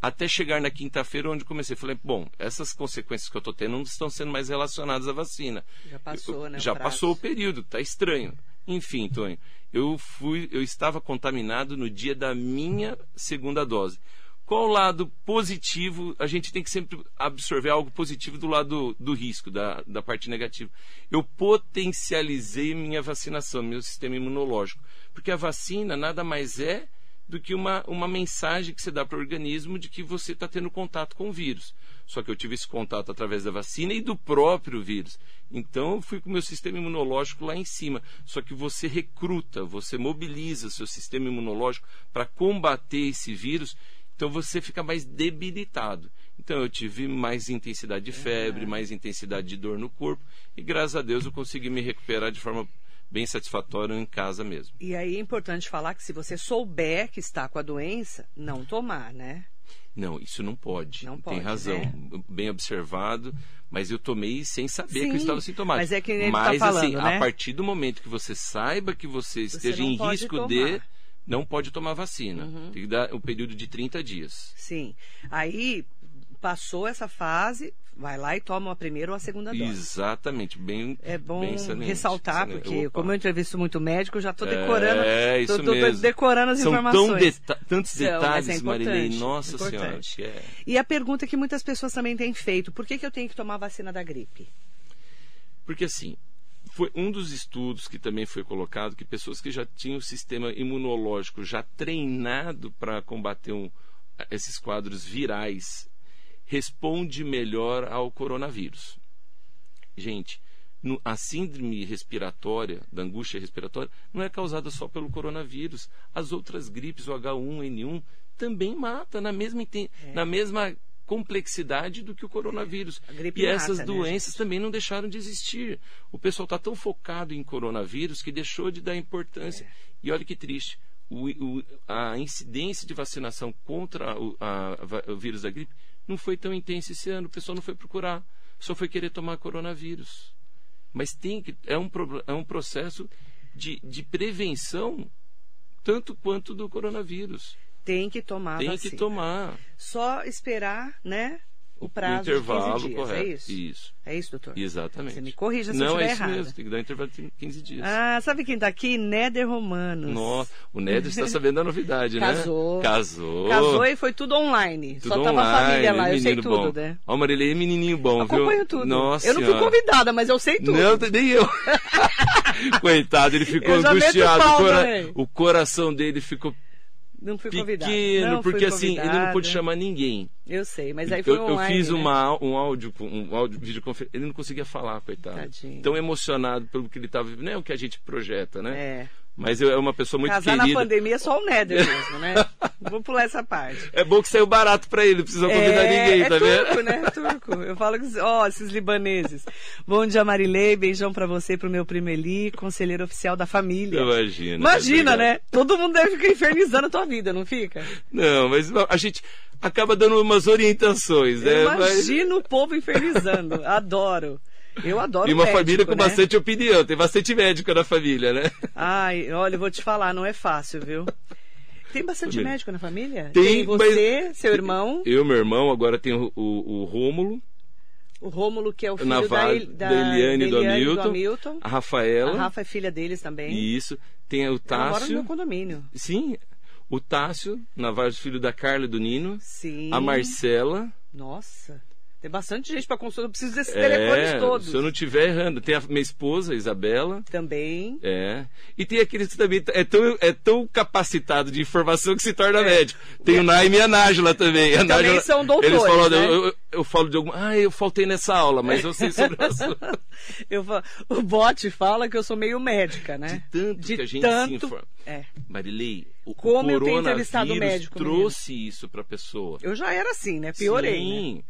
até chegar na quinta-feira onde comecei, falei, bom, essas consequências que eu estou tendo não estão sendo mais relacionadas à vacina. Já passou, Eu- né? o Já prazo. passou o período, tá estranho. Enfim, Tonho, eu fui, eu estava contaminado no dia da minha segunda dose. Qual o lado positivo? A gente tem que sempre absorver algo positivo do lado do risco, da, da parte negativa. Eu potencializei minha vacinação, meu sistema imunológico. Porque a vacina nada mais é do que uma, uma mensagem que você dá para o organismo de que você está tendo contato com o vírus. Só que eu tive esse contato através da vacina e do próprio vírus. Então eu fui com o meu sistema imunológico lá em cima. Só que você recruta, você mobiliza seu sistema imunológico para combater esse vírus. Então você fica mais debilitado. Então eu tive mais intensidade de febre, mais intensidade de dor no corpo. E graças a Deus eu consegui me recuperar de forma bem satisfatória em casa mesmo. E aí é importante falar que se você souber que está com a doença, não tomar, né? Não, isso não pode. Não Tem pode, razão. né? Bem observado. Mas eu tomei sem saber Sim, que eu estava sintomático. mas é que nem tá Mas, assim, falando, né? a partir do momento que você saiba que você esteja não em pode risco tomar. de. Não pode tomar vacina. Uhum. Tem que dar o período de 30 dias. Sim. Aí passou essa fase, vai lá e toma a primeira ou a segunda dose. Exatamente. Bem, É bom bem ressaltar, porque Opa. como eu entrevisto muito médico, eu já estou decorando, É, isso tô, tô- tô mesmo. decorando as São informações. deta- tantos São, mas detalhes, é Marilei. Nossa importante. Senhora. é- E a pergunta que muitas pessoas também têm feito, por que, que eu tenho que tomar a vacina da gripe? Porque assim, foi um dos estudos que também foi colocado que pessoas que já tinham o sistema imunológico já treinado para combater um- esses quadros virais responde melhor ao coronavírus. Gente, a síndrome respiratória, da angústia respiratória, não é causada só pelo coronavírus. As outras gripes, o H1N1, também mata na mesma, É. na mesma complexidade do que o coronavírus. Gripe E essas mata, né, doenças gente? também não deixaram de existir. O pessoal está tão focado em coronavírus que deixou de dar importância. É. E olha que triste. O- o- a incidência de vacinação contra o, a- o vírus da gripe não foi tão intensa esse ano. O pessoal não foi procurar. Só foi querer tomar coronavírus. Mas tem que, é, um, é um processo de, de prevenção tanto quanto do coronavírus. Tem que tomar tem vacina. que tomar. Só esperar, né? O prazo intervalo de 15 dias, correto. é isso? Isso. É isso, doutor? Exatamente. Você me corrija se Não, eu estiver é isso mesmo, tem que dar um intervalo de 15 dias. Ah, sabe quem tá aqui? Néder Romanos. Nossa, o Néder está sabendo a novidade, Casou. né? Casou. Casou e foi tudo online. Tudo Só tava a online, família lá, eu sei tudo, bom. né? Ó, o Marilei é menininho bom, viu? Acompanho tudo. Nossa eu não fui Senhora. convidada, mas eu sei tudo. Não, nem eu. Coitado, ele ficou Eu angustiado. O, cora- o coração dele ficou Não fui convidada. pequeno, Não porque assim, ele não pôde chamar ninguém. Eu sei, mas aí foi eu, eu online, fiz né? uma, um áudio, um áudio, videoconferência, ele não conseguia falar, coitado. Tadinho. Tão emocionado pelo que ele estava vivendo, não é o que a gente projeta, né? É. Mas eu- é uma pessoa muito Casar querida. na pandemia é só o Néder mesmo, né? Vou pular essa parte. É bom que saiu barato pra ele, não precisa convidar é, ninguém, é tá vendo? turco, né? Turco. Eu falo que, ó, esses libaneses. Bom dia, Marilei. Beijão pra você, pro meu primo Eli, conselheiro oficial da família. Imagina. Imagina, né? Todo mundo deve ficar infernizando a tua vida, não fica? Não, mas a gente acaba dando umas orientações, né? Eu Mas- o povo infernizando. Adoro. Eu adoro E uma médico, família com né? bastante opinião, tem bastante médico na família, né? Ai, olha, eu vou te falar, não é fácil, viu? Tem bastante Família. médico na família? Tem, você, mas- seu irmão, Eu, meu irmão, agora tem o, o, o Rômulo, o Rômulo, que é o filho da, da, da Eliane e do Hamilton, Hamilton. a Rafaela, A Rafa é filha deles também. isso, tem o Ela mora no Tássio, meu condomínio. sim, o Tássio, Navarro, filho da Carla e do Nino, Sim. a Marcela, Nossa. Tem bastante gente para consulta. Eu preciso desses telefones é, todos. se eu não estiver errando, tem a minha esposa, a Isabela, Também. É. E tem aqueles que também é tão, é tão capacitado de informação que se torna médico. Tem o Naime e a Nájula também. A É. também Nájula- são doutores, Eles falam, né? eu, eu, eu falo de alguma. Ah, eu faltei nessa aula, mas eu sei sobre o assunto. Eu fa- o bote fala que eu sou meio médica, né? De tanto que a gente se informa. É. Marilei, o Como eu tenho entrevistado médico, trouxe isso para a pessoa. Eu já era assim, né? Piorei, né?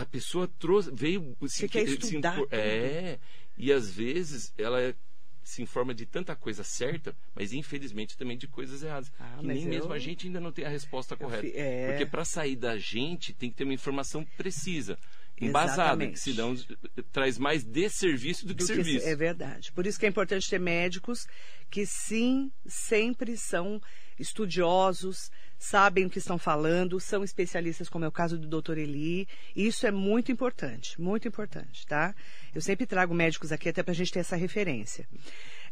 A pessoa trouxe, veio Você quer se estudar infor- tudo. É. E às vezes ela se informa de tanta coisa certa, mas infelizmente também de coisas erradas. Ah, que nem eu- mesmo a gente ainda não tem a resposta correta. fi- é. Porque para sair da gente tem que ter uma informação precisa, embasada, Exatamente. que eh, traz mais desserviço do que do que serviço. é verdade. Por isso que é importante ter médicos que sim, sempre são estudiosos, sabem o que estão falando, são especialistas, como é o caso do doutor Eli. Isso é muito importante, muito importante, tá? Eu sempre trago médicos aqui até para a gente ter essa referência.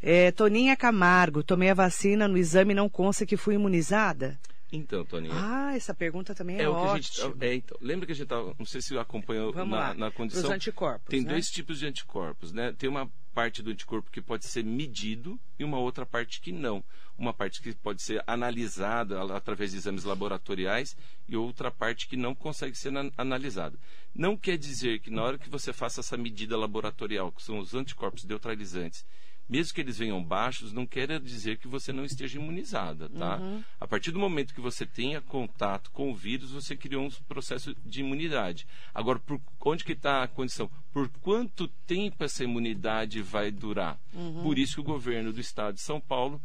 É, Toninha Camargo, tomei a vacina, no exame não consta que fui imunizada? Então, Toninha. Ah, essa pergunta também é, É ótima. gente. É, então, lembra que a gente tava. Não sei se acompanhou Vamos na, lá, na condição. pros anticorpos, Tem né? dois tipos de anticorpos, né? Tem uma parte do anticorpo que pode ser medido e uma outra parte que não. Uma parte que pode ser analisada através de exames laboratoriais e outra parte que não consegue ser na- analisada. Não quer dizer que na hora que você faça essa medida laboratorial, que são os anticorpos neutralizantes, mesmo que eles venham baixos, não quer dizer que você não esteja imunizada, tá? A partir do momento que você tenha contato com o vírus, você criou um processo de imunidade. Agora, por onde que está a condição? Por quanto tempo essa imunidade vai durar? Por isso que o governo do estado de São Paulo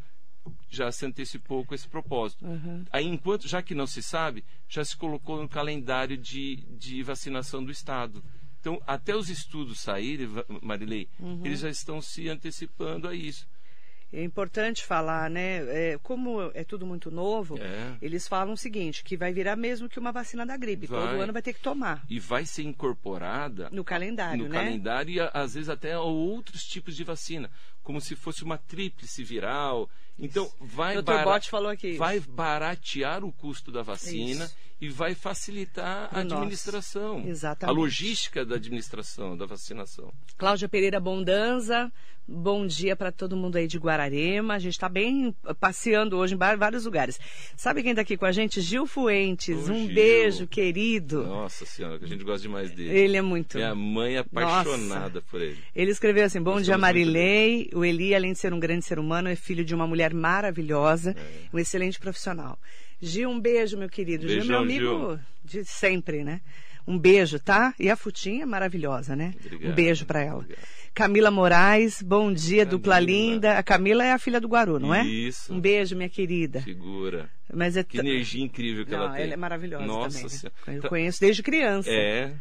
já se antecipou com esse propósito. Aí, enquanto, já que não se sabe, já se colocou no calendário de, de vacinação do Estado. Então, até os estudos saírem, Marilei, eles já estão se antecipando a isso. É importante falar, né? É, como é tudo muito novo, É. eles falam o seguinte, que vai virar mesmo que uma vacina da gripe. Todo Vai. ano vai ter que tomar. E vai ser incorporada No calendário, no né? calendário e às vezes até outros tipos de vacina, como se fosse uma tríplice viral. Então, vai, falou aqui. vai baratear o custo da vacina Isso. E vai facilitar Pro a nosso. administração. Exatamente. A logística da administração, da vacinação. Cláudia Pereira Bondanza, bom dia para todo mundo aí de Guararema. A gente está bem passeando hoje em vários lugares. Sabe quem está aqui com a gente? Gil Fuentes. Ô, um Gil. beijo, querido. Nossa senhora, que a gente gosta demais dele. Ele é muito. Minha mãe é apaixonada por ele. Ele escreveu assim: Bom Gostamos dia, Marilei. O Eli, além de ser um grande ser humano, é filho de uma mulher maravilhosa, É. um excelente profissional. Gil, um beijo, meu querido. Gil Beijão, meu amigo de sempre, né? Um beijo, tá? E a Futinha é maravilhosa, né? Obrigado, um beijo para ela. obrigado. Camila Moraes, bom dia, dupla Camila. linda. A Camila é a filha do Guaru, não é? Isso. Um beijo, minha querida. Figura. Mas é Que energia incrível que não, ela tem. é maravilhosa Nossa também. né? Eu conheço desde criança, É.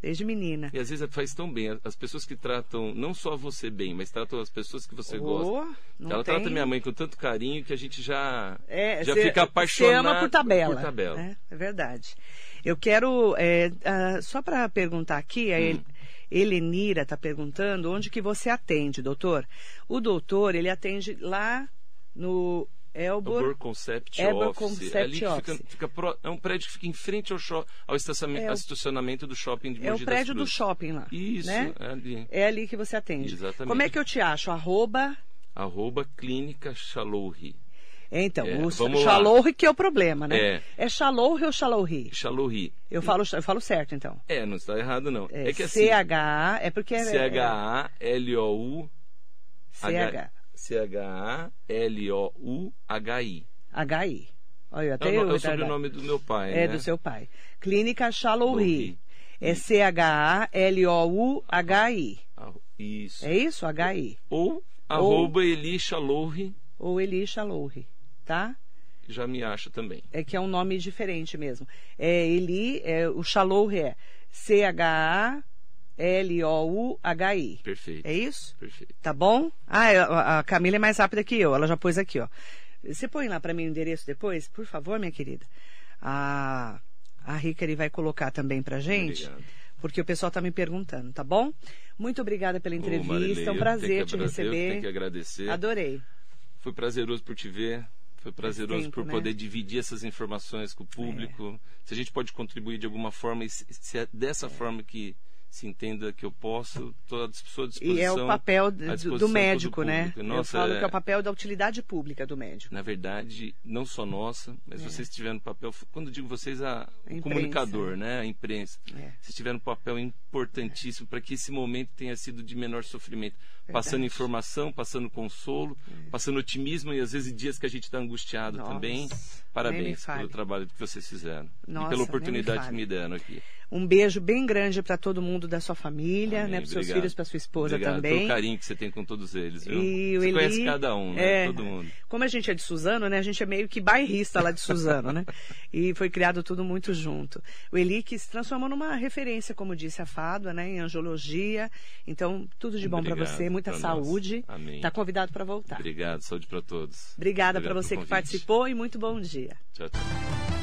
desde menina. E às vezes faz tão bem. As pessoas que tratam não só você bem, mas tratam as pessoas que você gosta. Oh, não Ela tem- trata minha mãe com tanto carinho que a gente já, É, já cê- fica apaixonado ama por tabela. por tabela. né? É verdade. Eu quero, é, ah, só para perguntar aqui, a Hum. El- Helenira está perguntando onde que você atende, doutor. O doutor, ele atende lá no Elbor. Elbor Concept Elbor Office. Concept É ali que fica, Office. fica pro- é um prédio que fica em frente ao, É o- estacionamento do shopping de É o Mogi prédio do shopping lá. Isso, né? é ali. É ali que você atende. Exatamente. Como é que eu te acho? Arroba. Arroba Clínica Chalouri. É, Então, É, o. Chalouri que é o problema, né? É. É Chalouri ou Chalouri? Chalouri. Eu falo, eu falo certo, então. É, não está errado não. É, É, que assim, CHA, é porque é... C-H-A-L-O-U CH. C-H-A-L-O-U-H-I. HI. Olha, É até o, eu. é o sobrenome do meu pai, É né? do seu pai. Clínica Chalouri. Louri. É C-H-A-L-O-U-H-I. Ah, Isso. É isso? H-I. Ou arroba Eli Chalouri, Ou Eli Chalouri, tá? já me acha também. É que é um nome diferente mesmo. É Eli, é, o Chalouri é C-H-A-L-O-U-H-I. Perfeito. É isso? Perfeito. Tá bom? Ah, a a Camila é mais rápida que eu. Ela já pôs aqui, ó. Você põe lá para mim o endereço depois, por favor, minha querida. A, a Ricari vai colocar também pra gente, Obrigado. porque o pessoal tá me perguntando, tá bom? Muito obrigada pela Ô, entrevista, Marilei, é um prazer te abra- Eu tenho que receber. agradecer. Adorei. Foi prazeroso por te ver. Foi prazeroso tempo, por né? poder dividir essas informações com o público. Se a gente pode contribuir de alguma forma, e se é dessa forma que se entenda que eu posso, estou à sua disposição. E é o papel do, médico, né? público. eu Nossa, falo é- que é o papel da utilidade pública do médico. na verdade, não só nossa, mas É. vocês tiveram um papel, quando digo vocês, a, A o comunicador, né? a imprensa. É. Vocês tiveram um papel importantíssimo para que esse momento tenha sido de menor sofrimento. Passando informação, passando consolo, passando otimismo e às vezes dias que a gente está angustiado É. Nossa, também. Parabéns pelo trabalho que vocês fizeram. Nossa, e pela nem me oportunidade que me deram aqui. Um beijo bem grande para todo mundo da sua família, Amém. né? Para seus Obrigado. filhos, para sua esposa Obrigado também. pelo carinho que você tem com todos eles, viu? E o você Eli, conhece cada um, né? é, Todo mundo. Como a gente é de Suzano, né? A gente é meio que bairrista lá de Suzano, né? E foi criado tudo muito junto. O Eli que se transformou numa referência, como disse a Fádua, né? Em angiologia. Então, tudo de bom para Obrigado você, muita nós. saúde. Amém. Está convidado para voltar. Obrigado, saúde para todos. Obrigada para você que participou e muito bom dia. Tchau, tchau.